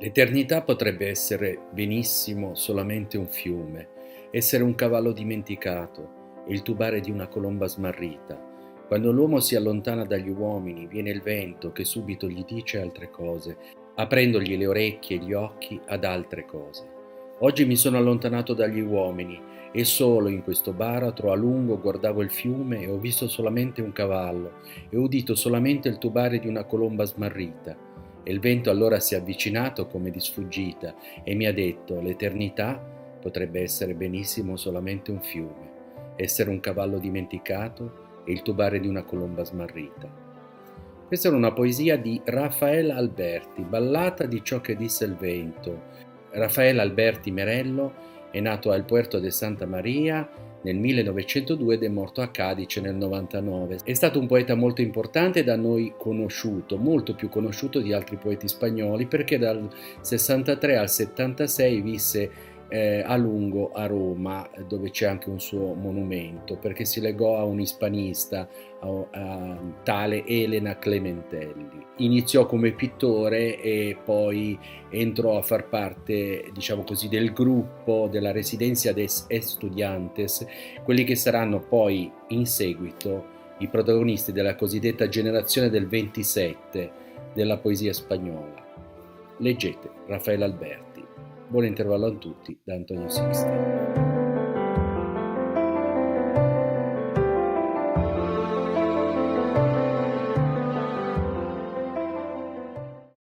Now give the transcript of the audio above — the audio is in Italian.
L'eternità potrebbe essere benissimo solamente un fiume, essere un cavallo dimenticato, il tubare di una colomba smarrita. Quando l'uomo si allontana dagli uomini, viene il vento che subito gli dice altre cose, aprendogli le orecchie e gli occhi ad altre cose. Oggi mi sono allontanato dagli uomini e solo in questo baratro a lungo guardavo il fiume e ho visto solamente un cavallo e ho udito solamente il tubare di una colomba smarrita e il vento allora si è avvicinato come di sfuggita e mi ha detto l'eternità potrebbe essere benissimo solamente un fiume, essere un cavallo dimenticato e il tubare di una colomba smarrita. Questa era una poesia di Raffaele Alberti, ballata di ciò che disse il vento. Raffaele Alberti Merello è nato al Puerto de Santa Maria nel 1902 ed è morto a Cadice nel 99. È stato un poeta molto importante da noi conosciuto, molto più conosciuto di altri poeti spagnoli perché dal 63 al 76 visse eh, a lungo a Roma, dove c'è anche un suo monumento, perché si legò a un ispanista, a, a tale Elena Clementelli. Iniziò come pittore e poi entrò a far parte, diciamo così, del gruppo della Residencia des Estudiantes, quelli che saranno poi in seguito i protagonisti della cosiddetta generazione del 27 della poesia spagnola. Leggete Raffaele Alberti. Buon intervallo a tutti da Antonio Sixti.